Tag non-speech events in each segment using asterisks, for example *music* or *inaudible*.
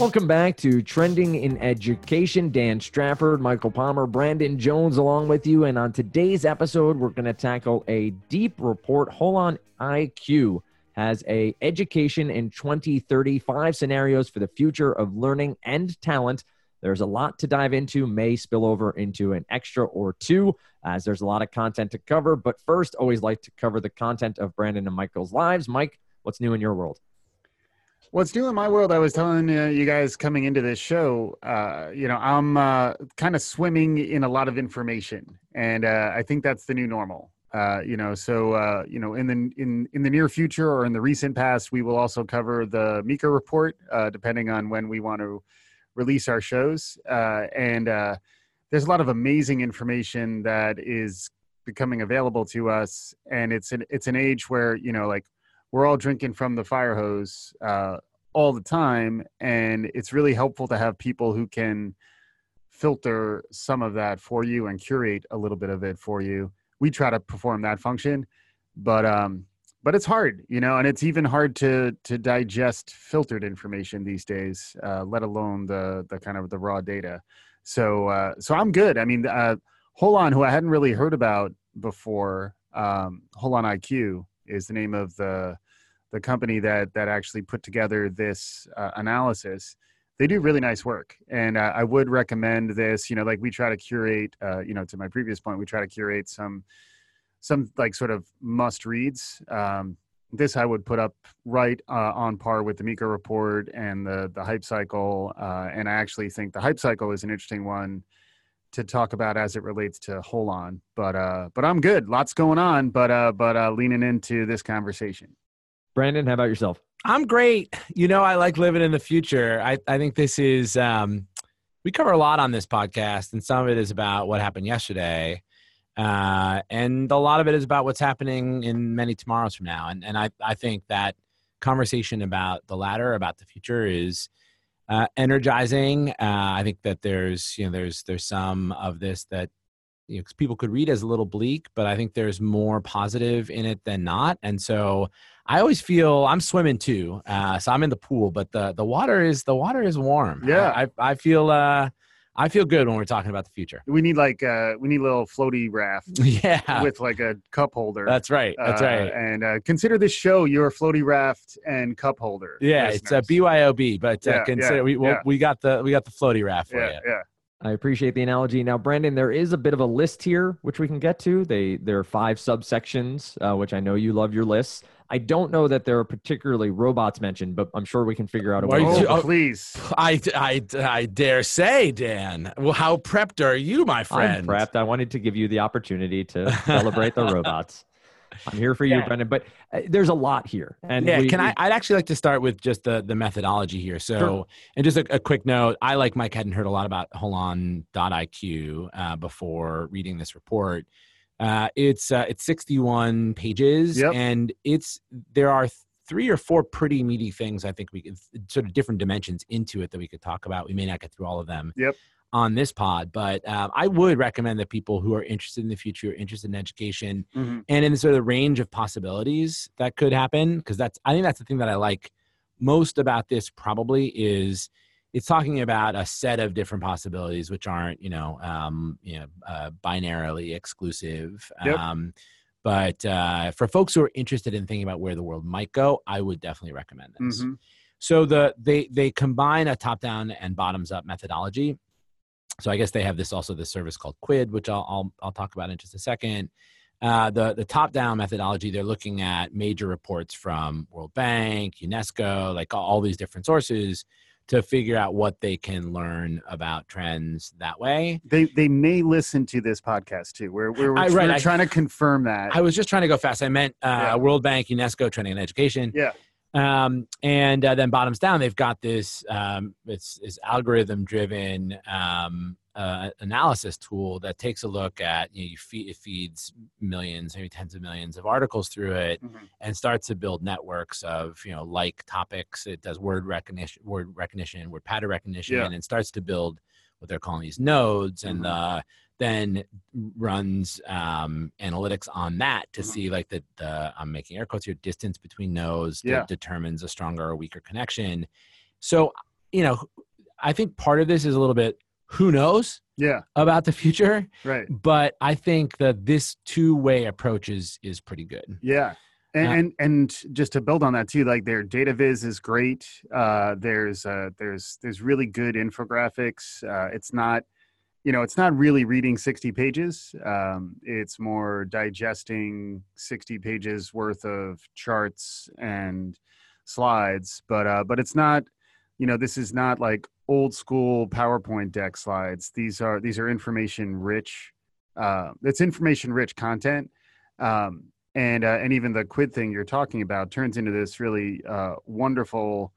Welcome back to Trending in Education. Dan Strafford, Michael Palmer, Brandon Jones along with you. And on today's episode, we're going to tackle a deep report. Holon IQ has a education in 2035 scenarios for the future of learning and talent. There's a lot to dive into, may spill over into an extra or two, as there's a lot of content to cover. But first, always like to cover the content of Brandon and Michael's lives. Mike, what's new in your world? What's new in my world? I was telling uh, you guys coming into this show, uh, you know, I'm uh, kind of swimming in a lot of information, and uh, I think that's the new normal. Uh, you know, so uh, you know, in the in in the near future or in the recent past, we will also cover the Meeker report, depending on when we want to release our shows. and there's a lot of amazing information that is becoming available to us, and it's an it's an age where you know, like we're all drinking from the fire hose uh, all the time and it's really helpful to have people who can filter some of that for you and curate a little bit of it for you. We try to perform that function but um but it's hard you know and it's even hard to to digest filtered information these days uh, let alone the the kind of the raw data. So uh so i'm good. I mean uh holon who i hadn't really heard about before um holon iq is the name of the the company that that actually put together this uh, analysis. They do really nice work and uh, i would recommend this you know like we try to curate uh, you know to my previous point we try to curate some some like sort of must reads. Um, this i would put up right uh, on par with the Meeker report and the the hype cycle uh, and i actually think the hype cycle is an interesting one to talk about as it relates to Holon. But uh, but I'm good. Lots going on. But uh, but uh, leaning into this conversation. Brandon, how about yourself? I'm great. You know, I like living in the future. I I think this is um, we cover a lot on this podcast, and some of it is about what happened yesterday. Uh, and a lot of it is about what's happening in many tomorrows from now. And and I, I think that conversation about the latter, about the future, is uh, energizing. Uh, I think that there's you know there's there's some of this that you know, people could read as a little bleak, but I think there's more positive in it than not. And so I always feel I'm swimming too. Uh, so I'm in the pool, but the the water is the water is warm. Yeah, I I, I feel. Uh, I feel good when we're talking about the future. We need like uh we need a little floaty raft. *laughs* Yeah. With like a cup holder. That's right. That's Uh, right. And uh, consider this show your floaty raft and cup holder. Yeah, it's a. BYOB, but uh, Yeah, consider yeah, we well, yeah. we got the we got the floaty raft for Yeah, you. yeah. I appreciate the analogy. Now, Brandon, there is a bit of a list here which we can get to. They there are five subsections, uh, which I know you love your lists. I don't know that there are particularly robots mentioned, but I'm sure we can figure out a way. Oh, to- oh, please. I, I, I dare say, Dan. Well, how prepped are you, my I'm friend? prepped. I wanted to give you the opportunity to *laughs* celebrate the robots. I'm here for you, Yeah. Brandon. But uh, there's a lot here, and yeah, we- can I? I'd actually like to start with just the the methodology here. So, Sure. and just a, a quick note, I like Mike hadn't heard a lot about Holon.iq uh, before reading this report. Uh, it's uh, it's 61 pages, Yep. and it's there are three or four pretty meaty things. I think we could sort of different dimensions into it that we could talk about. We may not get through all of them. Yep. On this pod, but um, I would recommend that people who are interested in the future, interested in education, Mhm. and in sort of the range of possibilities that could happen because that's i think that's the thing that i like most about this probably is it's talking about a set of different possibilities which aren't you know um you know uh, binarily exclusive Yep. um but uh, for folks who are interested in thinking about where the world might go i would definitely recommend this Mhm. so the they they combine a top down and bottoms up methodology. So I guess they have this also this service called Quid, which I'll I'll, I'll talk about in just a second. Uh, the the top down methodology, they're looking at major reports from World Bank, UNESCO, like all, all these different sources to figure out what they can learn about trends that way. They they may listen to this podcast too. We're we're, I- we're I- trying to confirm that. I was just trying to go fast. I meant uh, Yeah. World Bank, UNESCO, training and education. Yeah. Um, and uh, then bottoms down, they've got this um, it's, it's algorithm driven um, uh, analysis tool that takes a look at you know you feed, it feeds millions, maybe tens of millions of articles through it, Mhm. and starts to build networks of you know like topics. It does word recognition, word recognition, word pattern recognition, Yeah. and starts to build what they're calling these nodes, and Mhm. uh, then runs um, analytics on that to Mhm. see like the, the I'm making air quotes here distance between nodes Yeah. that determines a stronger or weaker connection. So you know, I think part of this is a little bit who knows Yeah. about the future, Right. but I think that this two way approach is is pretty good. Yeah. And, Uh, and and just to build on that too, like their data viz is great. Uh, there's uh, there's there's really good infographics. Uh, it's not, you know, it's not really reading 60 pages. Um, it's more digesting 60 pages worth of charts and slides. But uh, but it's not, you know, this is not like old school PowerPoint deck slides. These are these are information rich. Uh, it's information rich content. Um, and uh, and even the quid thing you're talking about turns into this really uh, wonderful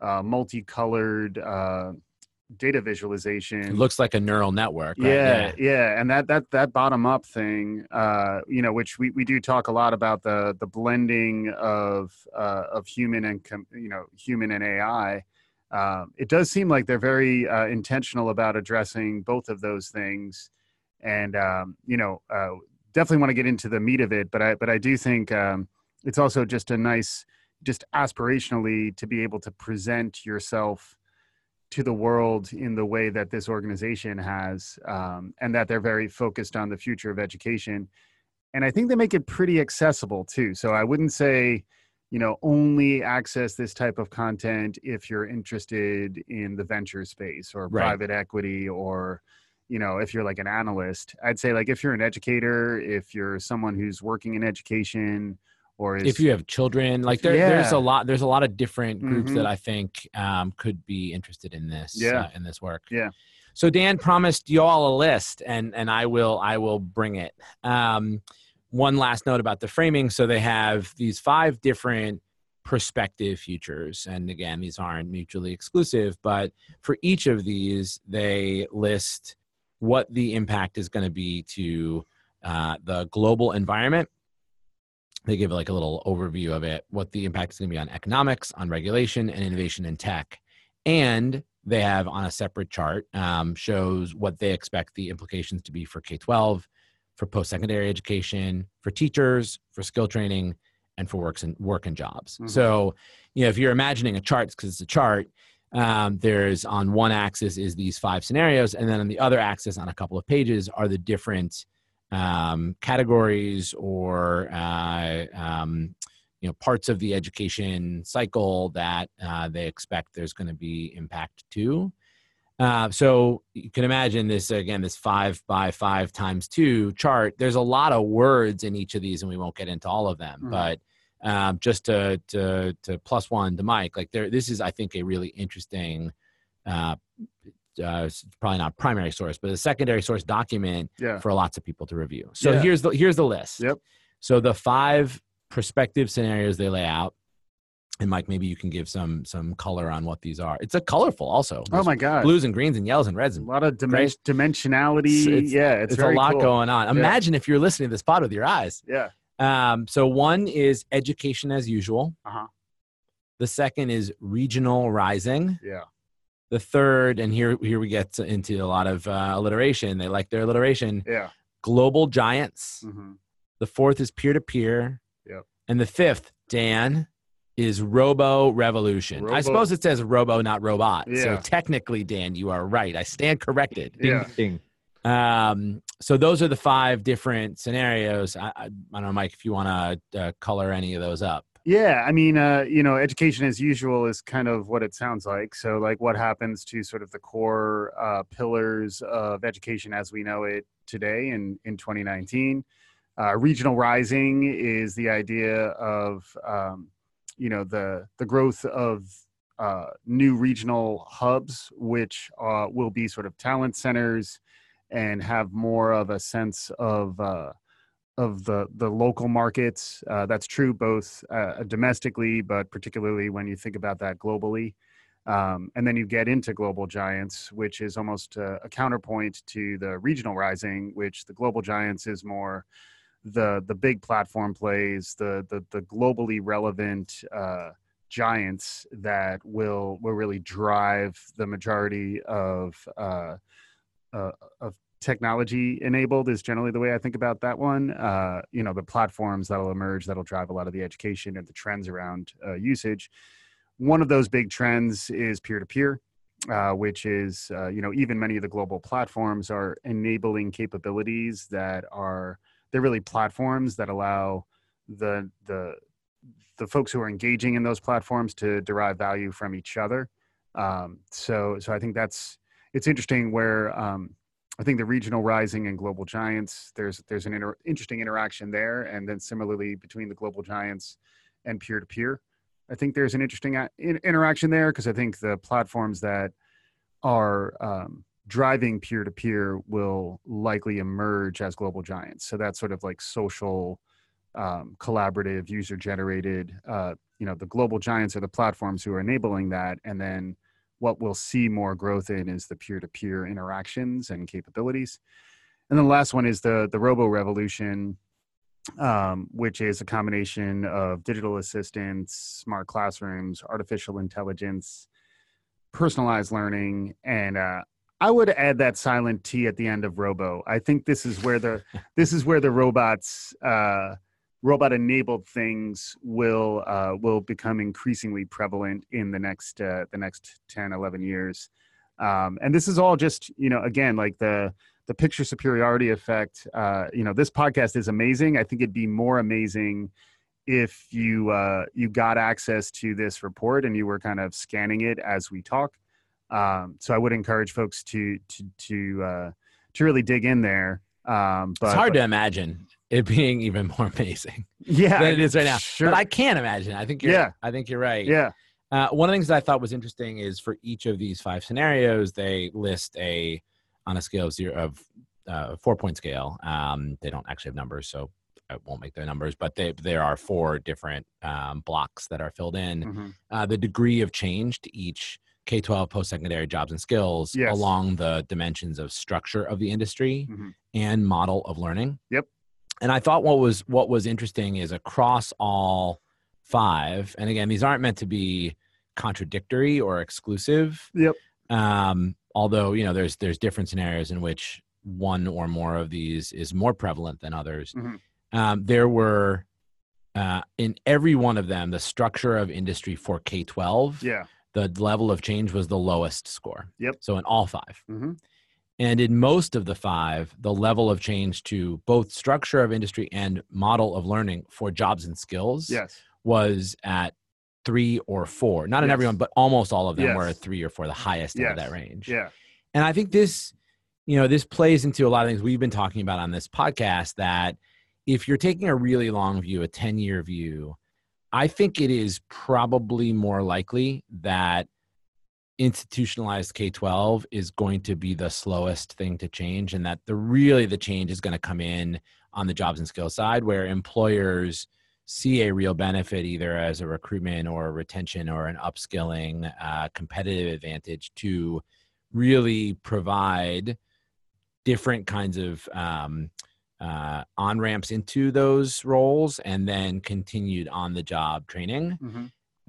uh, multicolored uh, data visualization It looks like a neural network. right? yeah, yeah, and that that that bottom up thing, uh, you know, which we, we do talk a lot about the the blending of uh, of human and com- you know human and AI. Um, it does seem like they're very uh, intentional about addressing both of those things, and um, you know, uh, definitely want to get into the meat of it. But I but I do think um, it's also just a nice, just aspirationally to be able to present yourself to the world in the way that this organization has, um, and that they're very focused on the future of education. And I think they make it pretty accessible too. So I wouldn't say, you know, only access this type of content if you're interested in the venture space or Right. private equity or, you know, if you're like an analyst. I'd say like if you're an educator, if you're someone who's working in education, or is if you have children like there, there's a lot there's a lot of different groups Mhm. that i think um, could be interested in this Yeah. uh, in this work Yeah. so dan promised you all a list and and i will i will bring it um, one last note about the framing so they have these five different prospective futures and again these aren't mutually exclusive but for each of these they list what the impact is going to be to uh, the global environment they give like a little overview of it, what the impact is going to be on economics, on regulation, and innovation in tech. And they have on a separate chart um, shows what they expect the implications to be for K 12, for post secondary education, for teachers, for skill training, and for works and work and jobs. Mhm. So, you know, if you're imagining a chart, because it's a chart, um, there's on one axis is these five scenarios, and then on the other axis, on a couple of pages, are the different um, categories or uh, um, you know parts of the education cycle that uh, they expect there's going to be impact to. Uh, so you can imagine this again, this five by five times two chart. There's a lot of words in each of these, and we won't get into all of them. Mhm. But um, just to, to to plus one to Mike, like there, this is I think a really interesting. Uh, uh, it's probably not primary source, but a secondary source document yeah, for lots of people to review. So Yeah. here's the here's the list. Yep. So the five prospective scenarios they lay out, and Mike, maybe you can give some some color on what these are. It's a colorful also. oh my god, blues and greens and yellows and reds and a lot of Great. dimensionality. It's- yeah, it's, it's, a lot cool. going on. Imagine if you're listening to this pod with your eyes. Yeah, Um, so one is education as usual. Uh-huh. The second is regional rising. yeah, The third, and here here we get into a lot of uh, alliteration. They like their alliteration. yeah. Global giants. hmm The fourth is peer to peer. Yep. And the fifth, Dan, is robo revolution. I suppose it says robo, not robot. Yeah. So technically, Dan, you are right. I stand corrected. Ding, Yeah. ding. Um, so those are the five different scenarios. I, I, I don't know, Mike, if you want to uh, color any of those up. Yeah, I mean, uh, you know, education as usual is kind of what it sounds like. So, like, what happens to sort of the core uh, pillars of education as we know it today in in 2019? Uh, regional rising is the idea of, um, you know, the the growth of uh, new regional hubs, which uh, will be sort of talent centers and have more of a sense of uh, of the the local markets. Uh, that's true both uh, domestically, but particularly when you think about that globally. Um, and then you get into global giants, which is almost a, a counterpoint to the regional rising, which the global giants is more the the big platform plays, the the, the globally relevant uh, giants that will will really drive the majority of uh, uh, of technology enabled is generally the way I think about that one. Uh, you know, the platforms that'll emerge that'll drive a lot of the education and the trends around uh, usage. One of those big trends is peer to peer. which is uh, you know even many of the global platforms are enabling capabilities that are they're really platforms that allow the the the folks who are engaging in those platforms to derive value from each other. Um, so so I think that's it's interesting where um, I think the regional rising and global giants there's there's an inter- interesting interaction there, and then similarly between the global giants and peer to peer. I think there's an interesting uh, in- interaction there because I think the platforms that are um, driving peer to peer will likely emerge as global giants. So that's sort of like social, um, collaborative, user generated. Uh, you know, the global giants are the platforms who are enabling that, and then what we'll see more growth in is the peer to peer interactions and capabilities. And then the last one is the the robo revolution um, which is a combination of digital assistants, smart classrooms, artificial intelligence, personalized learning, and uh, I would add that silent T at the end of Robo. I think this is where the this is where the robots uh, robot enabled things will uh, will become increasingly prevalent in the next uh, the next 10 11 years um, and this is all just you know again like the the picture superiority effect. Uh, you know, this podcast is amazing. I think it'd be more amazing if you uh, you got access to this report and you were kind of scanning it as we talk. Um, so I would encourage folks to to to uh, to really dig in there. Um, but, it's hard but, to imagine it being even more *laughs* amazing yeah, than it is right now. Sure. But I can't imagine. I think you're, Yeah. I think you're right. yeah, Uh, one of the things that I thought was interesting is for each of these five scenarios, they list a on a scale of zero of uh, four point scale. Um, they don't actually have numbers, so I won't make the numbers, but they, there are four different um, blocks that are filled in. Mhm. Uh, the degree of change to each K 12 post secondary jobs and skills Yes. along the dimensions of structure of the industry Mhm. and model of learning. Yep. And I thought what was what was interesting is across all five, and again, these aren't meant to be contradictory or exclusive. Yep. Um, although you know, there's there's different scenarios in which one or more of these is more prevalent than others. Mhm. Um, there were uh, in every one of them the structure of industry for K twelve. yeah, The level of change was the lowest score. Yep. So in all five. hmm And in most of the five, the level of change to both structure of industry and model of learning for jobs and skills yes, was at three or four. Not in everyone, but almost all of them were Yes. at three or four, the highest end of that range. yeah, And I think this, you know, this plays into a lot of things we've been talking about on this podcast that if you're taking a really long view, a 10 year view, I think it is probably more likely that institutionalized K 12 is going to be the slowest thing to change, and that the really the change is going to come in on the jobs and skills side where employers see a real benefit either as a recruitment or a retention or an upskilling uh, competitive advantage to really provide different kinds of um, uh, on ramps into those roles and then continued on the job training. Hmm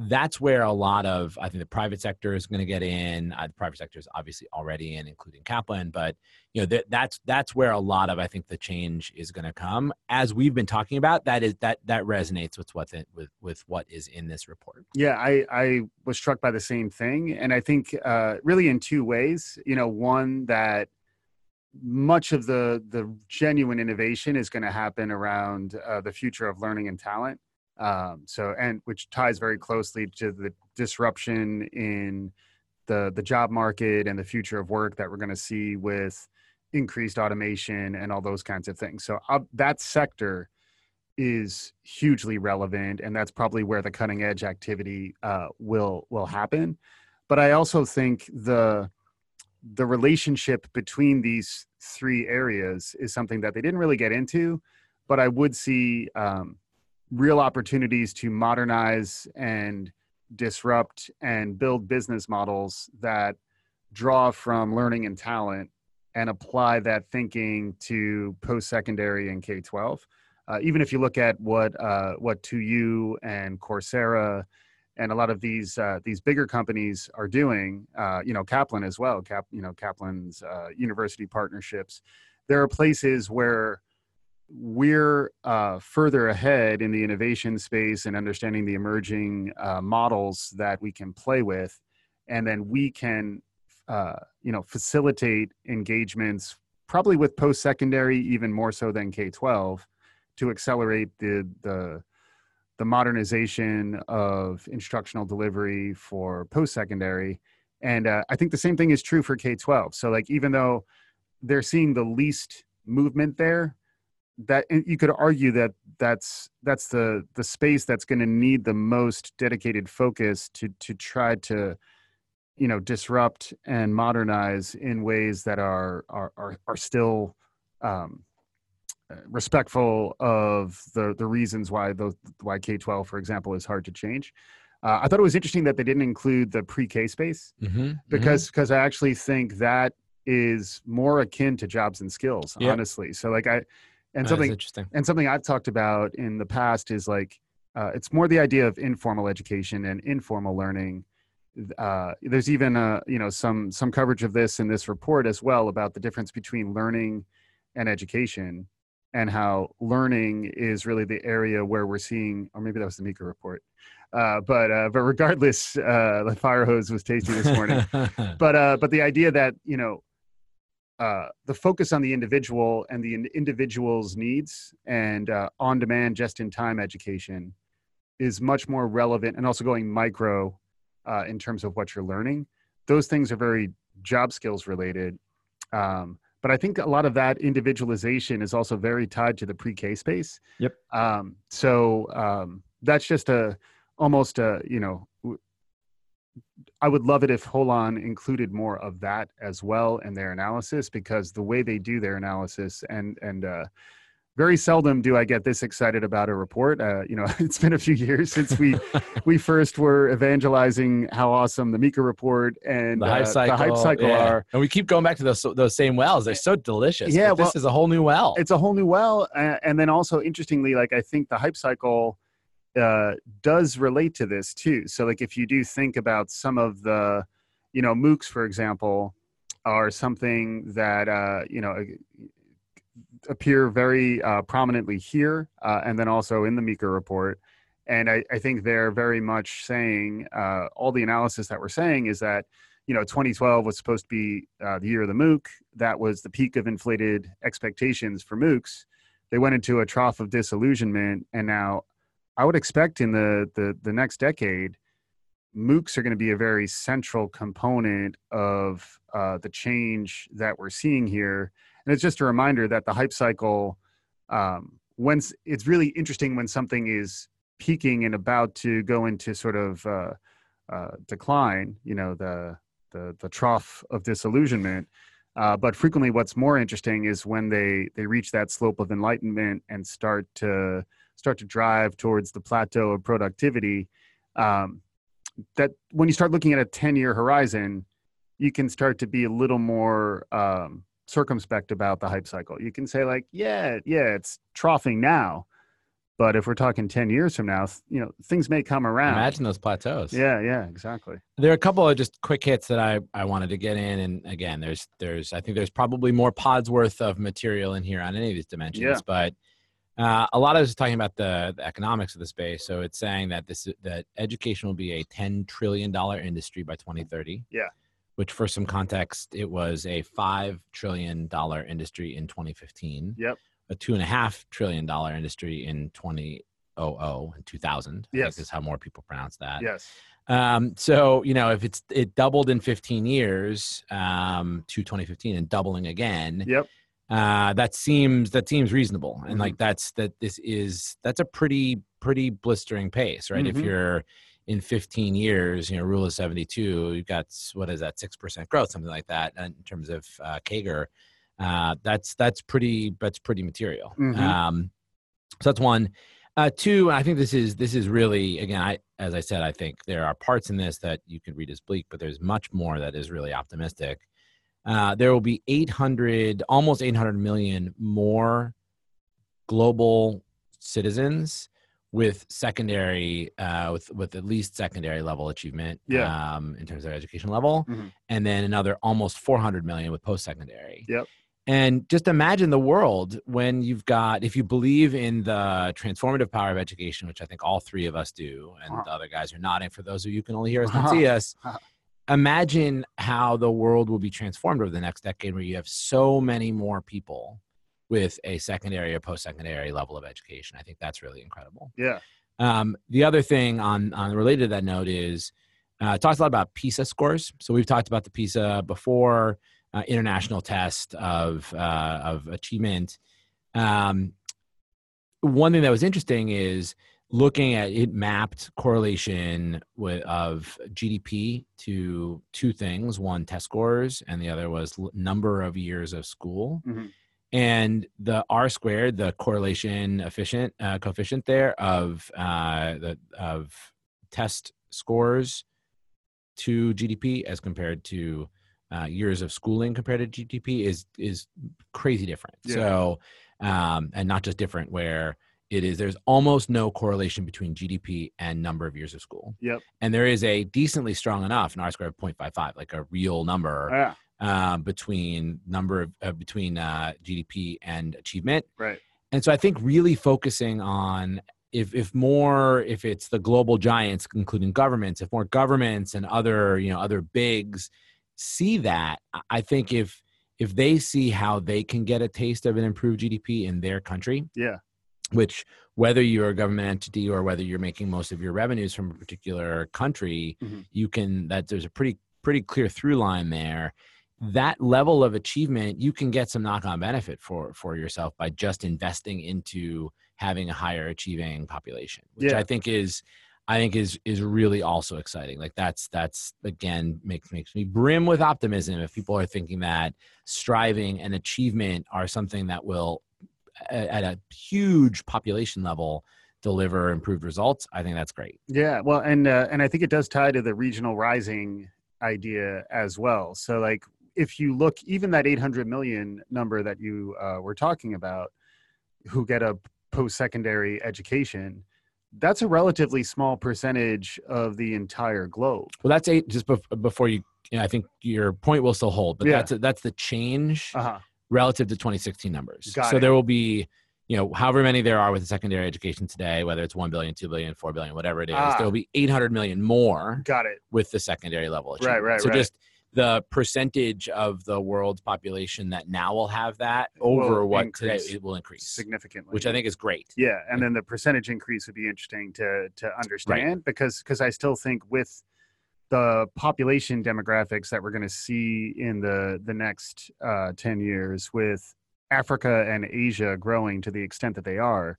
that's where a lot of I think the private sector is going to get in. Uh, the private sector is obviously already in, including Kaplan, but you know that that's that's where a lot of I think the change is going to come. As we've been talking about, that is that that resonates with what the, with with what is in this report. Yeah, I, I was struck by the same thing. And I think uh, really in two ways. You know, one that much of the the genuine innovation is going to happen around uh, the future of learning and talent. Um, so, and which ties very closely to the disruption in the the job market and the future of work that we're going to see with increased automation and all those kinds of things. So, uh, that sector is hugely relevant, and that's probably where the cutting edge activity uh, will will happen. But I also think the the relationship between these three areas is something that they didn't really get into, but I would see um, real opportunities to modernize and disrupt and build business models that draw from learning and talent and apply that thinking to post-secondary and K-12. Uh, even if you look at what uh, what 2U and Coursera and a lot of these uh, these bigger companies are doing, uh, you know, Kaplan as well. Cap, you know, Kaplan's uh, university partnerships. There are places where we're uh, further ahead in the innovation space and understanding the emerging uh, models that we can play with, and then we can uh, you know facilitate engagements probably with post secondary even more so than K twelve to accelerate the the the modernization of instructional delivery for post secondary and uh, i think the same thing is true for k-12 so like even though they're seeing the least movement there that you could argue that that's that's the the space that's going to need the most dedicated focus to to try to you know disrupt and modernize in ways that are are are, are still um, respectful of the the reasons why the why K twelve, for example, is hard to change. Uh, I thought it was interesting that they didn't include the pre K space mm-hmm, because because mm-hmm. I actually think that is more akin to jobs and skills, yep. honestly. So like I and that something interesting and something I've talked about in the past is like uh, it's more the idea of informal education and informal learning. Uh, there's even uh, you know some some coverage of this in this report as well about the difference between learning and education and how learning is really the area where we're seeing, or maybe that was the Meeker report. Uh, but uh, but regardless, uh, the fire hose was tasty this morning. *laughs* but uh, but the idea that you know uh, the focus on the individual and the individual's needs and uh, on-demand, just-in-time education is much more relevant, and also going micro uh, in terms of what you're learning. Those things are very job skills related. Um, but I think a lot of that individualization is also very tied to the pre-K space. Yep. Um, so um, that's just a almost a you know. I would love it if Holon included more of that as well in their analysis because the way they do their analysis and and uh, very seldom do I get this excited about a report. Uh, you know, *laughs* it's been a few years since we *laughs* we first were evangelizing how awesome the Meeker report and the hype uh, cycle, the hype cycle yeah. are. And we keep going back to those those same wells. They're so delicious. Yeah, well, this is a whole new well. It's a whole new well, uh, and then also interestingly, like I think the hype cycle uh, does relate to this too. So, like if you do think about some of the, you know, MOOCs, for example, are something that uh, you know appear very uh, prominently here uh, and then also in the Meeker report. And I, I think they're very much saying uh, all the analysis that we're saying is that, you know, 2012 was supposed to be uh, the year of the MOOC. That was the peak of inflated expectations for MOOCs. They went into a trough of disillusionment. And now I would expect in the, the, the next decade, MOOCs are going to be a very central component of uh, the change that we're seeing here. And it's just a reminder that the hype cycle um, when it's really interesting when something is peaking and about to go into sort of uh, uh, decline you know the, the the trough of disillusionment. Uh, but frequently what's more interesting is when they they reach that slope of enlightenment and start to start to drive towards the plateau of productivity um, that when you start looking at a 10 year horizon you can start to be a little more um, circumspect about the hype cycle. You can say like, yeah, yeah, it's troughing now. But if we're talking 10 years from now, you know, things may come around. Imagine those plateaus. Yeah, yeah, exactly. There are a couple of just quick hits that I, I wanted to get in. And again, there's, there's, I think there's probably more pods worth of material in here on any of these dimensions, yeah. but uh, a lot of this is talking about the, the, economics of the space. So it's saying that this, that education will be a $10 trillion industry by 2030. Yeah which for some context, it was a five trillion dollar industry in 2015. Yep. A two and a half trillion dollar industry in 2000 and 2000. Yes. is how more people pronounce that. Yes. Um, so you know, if it's it doubled in 15 years um, to 2015 and doubling again. Yep. Uh, that seems that seems reasonable, and mm-hmm. like that's that this is that's a pretty pretty blistering pace, right? Mm-hmm. If you're in 15 years, you know, rule of 72, you've got what is that, 6% growth, something like that in terms of uh, CAGR. Uh, that's that's pretty that's pretty material. Mm-hmm. Um, so that's one. Uh, two, I think this is this is really again, I as I said, I think there are parts in this that you can read as bleak, but there's much more that is really optimistic. Uh, there will be 800, almost 800 million more global citizens with secondary uh, with with at least secondary level achievement yeah. um, in terms of education level mm-hmm. and then another almost 400 million with post secondary yep and just imagine the world when you've got if you believe in the transformative power of education which i think all three of us do and uh-huh. the other guys are nodding for those of you who can only hear us *laughs* not uh-huh. see us imagine how the world will be transformed over the next decade where you have so many more people with a secondary or post-secondary level of education i think that's really incredible Yeah. um, the other thing on, on related to that note is uh, it talks a lot about PISA scores. So we've talked about the PISA before, uh, international test of uh, of achievement. Um, one thing that was interesting is looking at it mapped correlation with, of GDP to two things: one test scores, and the other was l- number of years of school. Mhm. And the R squared, the correlation efficient uh, coefficient there of uh, the of test scores to GDP as compared to uh, years of schooling compared to GDP is is crazy different. Yeah. So, um, and not just different where it is there's almost no correlation between GDP and number of years of school. Yep. And there is a decently strong enough an R squared of 0.55, like a real number Yeah. uh, between number of uh, between uh, GDP and achievement. Right. And so I think really focusing on if if more if it's the global giants, including governments, if more governments and other you know other bigs see that, I- I think if if they see how they can get a taste of an improved GDP in their country, Yeah. Which whether you're a government entity or whether you're making most of your revenues from a particular country, Mhm. you can that there's a pretty pretty clear through line there. That level of achievement, you can get some knock-on benefit for for yourself by just investing into having a higher achieving population, which Yeah. I think is I think is is really also exciting. Like that's that's again makes makes me brim with optimism if people are thinking that striving and achievement are something that will at a huge population level deliver improved results. I think that's great. Yeah, well, and uh, and I think it does tie to the regional rising idea as well. So, like, if you look, even that 800 million number that you uh, were talking about, who get a post-secondary education, that's a relatively small percentage of the entire globe. Well, that's eight. Just bef- before you, you know, I think your point will still hold, but Yeah. that's that's the change Uh huh. Relative to 2016 numbers. Got so it. there will be, you know, however many there are with secondary education today, whether it's 1 billion, 2 billion, 4 billion, whatever it is, Ah. there will be 800 million more Got it. with the secondary level. Right, right, So right. just the percentage of the world's population that now will have that over Will what increase today it will increase, Significantly, which I think is great. Yeah, and then the percentage increase would be interesting to to understand because because I still think with the population demographics that we're going to see in the the next uh, ten years, with Africa and Asia growing to the extent that they are,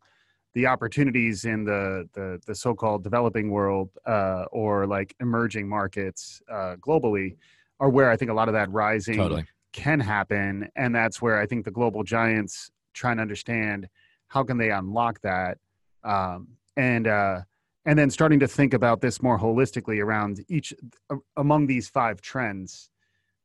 the opportunities in the the, the so-called developing world uh, or like emerging markets uh, globally are where I think a lot of that rising Totally. can happen and that's where i think the global giants trying to understand how can they unlock that um, and uh, and then starting to think about this more holistically around each among these five trends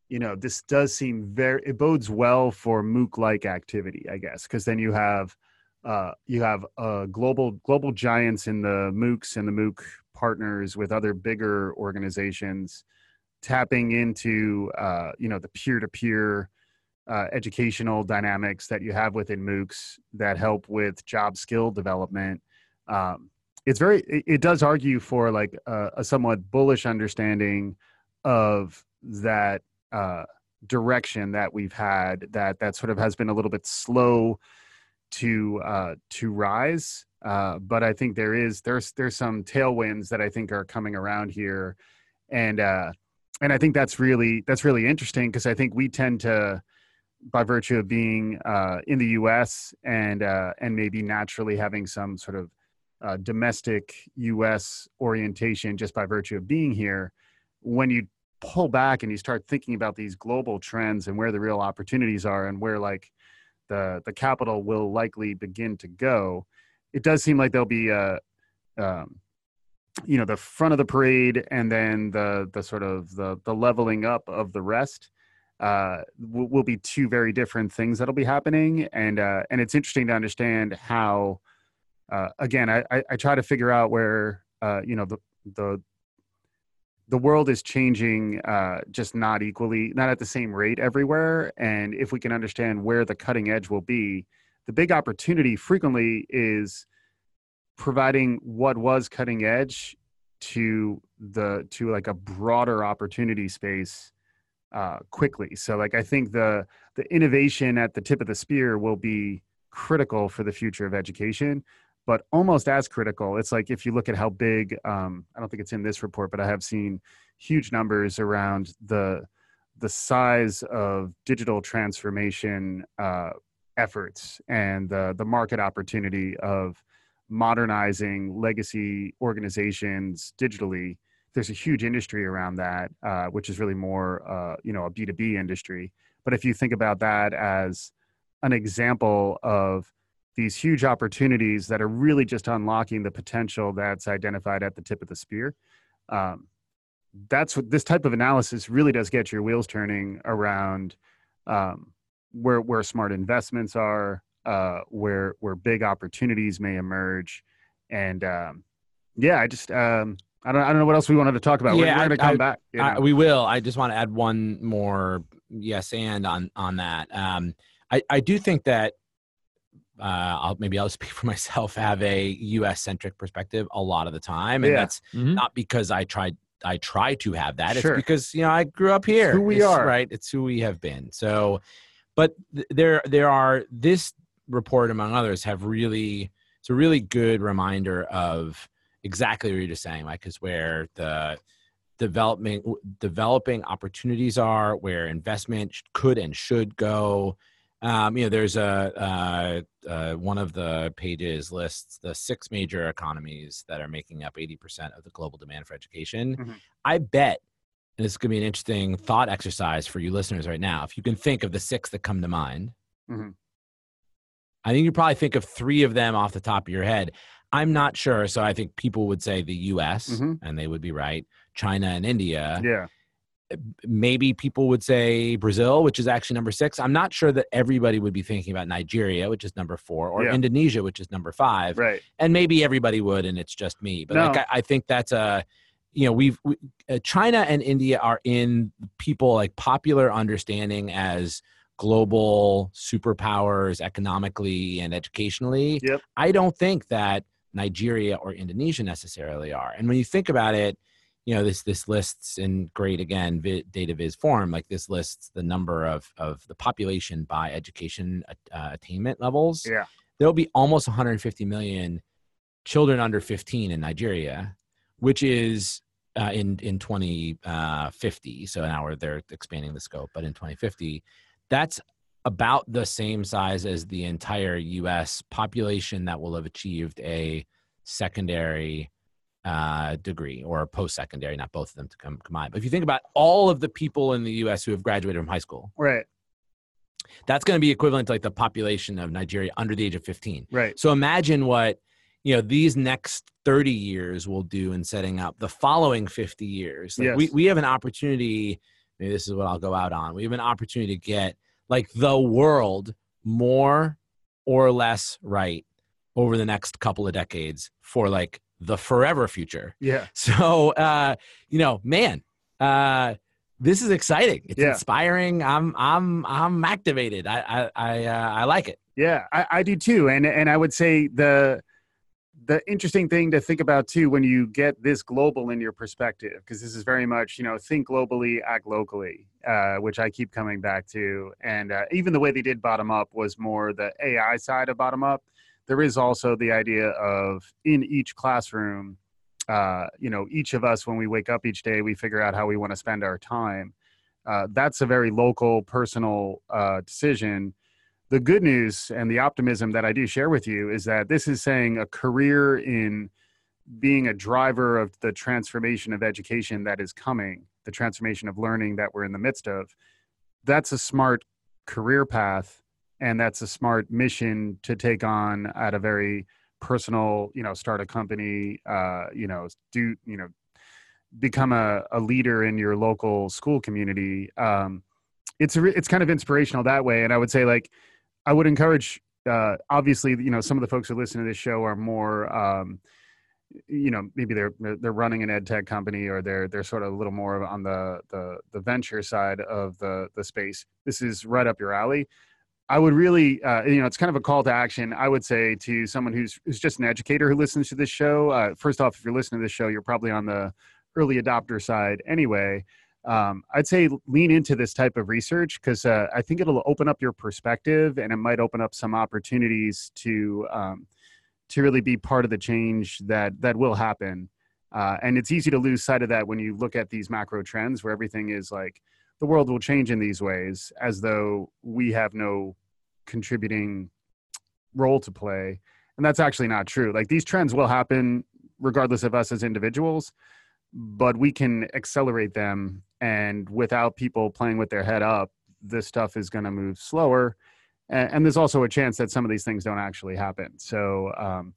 you know this does seem very it bodes well for mooc like activity i guess because then you have uh, you have uh, global global giants in the moocs and the mooc partners with other bigger organizations tapping into uh, you know the peer-to-peer uh, educational dynamics that you have within MOOCs that help with job skill development. Um, it's very it, does argue for like a, a somewhat bullish understanding of that uh, direction that we've had that that sort of has been a little bit slow to uh, to rise. Uh, but I think there is there's there's some tailwinds that I think are coming around here, and uh, and I think that's really that's really interesting because I think we tend to, by virtue of being uh, in the U.S. and uh, and maybe naturally having some sort of uh, domestic U.S. orientation just by virtue of being here, when you pull back and you start thinking about these global trends and where the real opportunities are and where like the the capital will likely begin to go, it does seem like there'll be a um, you know the front of the parade and then the the sort of the the leveling up of the rest uh will, will be two very different things that'll be happening and uh and it's interesting to understand how uh again i i, try to figure out where uh you know the the the world is changing uh, just not equally, not at the same rate everywhere. And if we can understand where the cutting edge will be, the big opportunity frequently is providing what was cutting edge to the to like a broader opportunity space uh, quickly. So like I think the the innovation at the tip of the spear will be critical for the future of education, but almost as critical. It's like if you look at how big um, I don't think it's in this report, but I have seen huge numbers around the the size of digital transformation uh, efforts and the the market opportunity of modernizing legacy organizations digitally there's a huge industry around that uh, which is really more uh, you know a b2b industry but if you think about that as an example of these huge opportunities that are really just unlocking the potential that's identified at the tip of the spear um, that's what this type of analysis really does get your wheels turning around um, where where smart investments are, uh, where where big opportunities may emerge, and um, yeah, I just um, I don't I don't know what else we wanted to talk about. Yeah, we're, going to come I, back. You know? I, we will. I just want to add one more yes and on on that. Um, I I do think that. Uh, I'll maybe I'll *laughs* speak for myself. Have a U.S. centric perspective a lot of the time, and yeah. that's mm-hmm. not because I tried I try to have that. Sure. It's because you know I grew up here. It's who we it's, are, right? It's who we have been. So, but th- there there are this report among others have really it's a really good reminder of exactly what you're just saying, like is where the development developing opportunities are, where investment could and should go. Um, you know, there's a uh, uh, one of the pages lists the six major economies that are making up 80% of the global demand for education. Mm-hmm. I bet, and this is going to be an interesting thought exercise for you listeners right now. If you can think of the six that come to mind, mm-hmm. I think you probably think of three of them off the top of your head. I'm not sure, so I think people would say the U.S. Mm-hmm. and they would be right. China and India. Yeah maybe people would say Brazil, which is actually number six. I'm not sure that everybody would be thinking about Nigeria, which is number four, or yeah. Indonesia, which is number five. Right. And maybe everybody would, and it's just me. But no. like, I, I, think that's a, you know, we've we, uh, China and India are in people like popular understanding as global superpowers economically and educationally. Yep. I don't think that Nigeria or Indonesia necessarily are. And when you think about it you know this this lists in great again data viz form like this lists the number of of the population by education uh, attainment levels. Yeah. There'll be almost 150 million children under 15 in nigeria which is uh, in in 2050 uh, so now they're expanding the scope but in 2050 that's about the same size as the entire us population that will have achieved a secondary uh, degree or post secondary, not both of them to come combine. But if you think about all of the people in the U.S. who have graduated from high school, right, that's going to be equivalent to like the population of Nigeria under the age of 15. Right. So imagine what you know these next 30 years will do in setting up the following 50 years. Like yes. we we have an opportunity. Maybe this is what I'll go out on. We have an opportunity to get like the world more or less right over the next couple of decades for like the forever future. Yeah. *laughs* So, uh, you know, man, uh, this is exciting. It's yeah. inspiring. I'm, I'm, I'm activated. I, I, I, uh, I like it. Yeah, I, I do too. And, and I would say the, the interesting thing to think about too when you get this global in your perspective because this is very much you know think globally act locally uh, which i keep coming back to and uh, even the way they did bottom up was more the ai side of bottom up there is also the idea of in each classroom uh, you know each of us when we wake up each day we figure out how we want to spend our time. Uh, that's a very local personal uh, decision. The good news and the optimism that i do share with you is that this is saying a career in being a driver of the transformation of education that is coming the transformation of learning that we're in the midst of. That's a smart career path and that's a smart mission to take on at a very personal you know start a company uh, you know do you know become a, a leader in your local school community. Um, it's it's kind of inspirational that way. And i would say like i would encourage uh, obviously you know some of the folks who listen to this show are more um, you know maybe they're they're running an ed tech company or they're they're sort of a little more on the the the venture side of the the space. This is right up your alley I would really, uh, you know, it's kind of a call to action. I would say to someone who's who's just an educator who listens to this show. Uh, first off, if you're listening to this show, you're probably on the early adopter side anyway. Um, I'd say lean into this type of research because uh, I think it'll open up your perspective and it might open up some opportunities to um, to really be part of the change that that will happen. Uh, and it's easy to lose sight of that when you look at these macro trends where everything is like the world will change in these ways as though we have no contributing role to play. And that's actually not true. Like these trends will happen regardless of us as individuals but we can accelerate them. And without people playing with their head up this stuff is going to move slower. And, and, there's also a chance that some of these things don't actually happen. So um,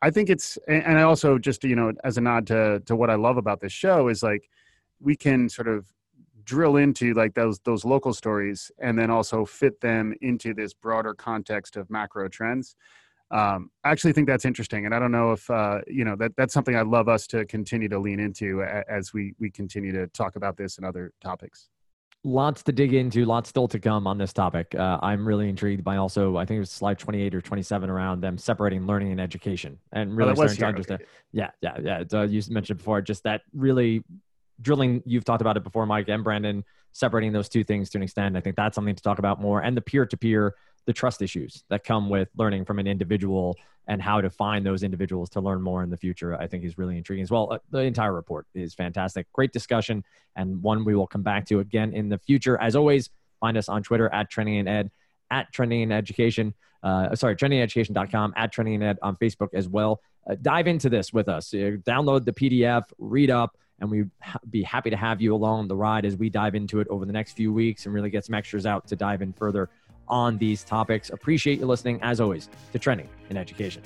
i think it's and i also just you know as a nod to to what i love about this show is like we can sort of drill into like those those local stories and then also fit them into this broader context of macro trends um, I actually think that's interesting, and I don't know if uh, you know that that's something I'd love us to continue to lean into as we we continue to talk about this and other topics. Lots to dig into, lots still to come on this topic. Uh, I'm really intrigued by also, I think it was slide 28 or 27 around them separating learning and education, and really oh, starting to understand. Yeah, yeah, yeah. Uh, you mentioned before, just that really drilling you've talked about it before mike and brandon separating those two things to an extent. I think that's something to talk about more. And the peer-to-peer the trust issues that come with learning from an individual and how to find those individuals to learn more in the future i think is really intriguing as well. Uh, the entire report is fantastic. Great discussion and one we will come back to again in the future. As always find us on twitter at trending in ed at trending in education uh, sorry trendingeducation.com at trending in ed on facebook as well. Uh, dive into this with us. Uh, download the pdf read up and we'd be happy to have you along the ride as we dive into it over the next few weeks and really get some extras out to dive in further on these topics. Appreciate you listening, as always, to Trending in Education.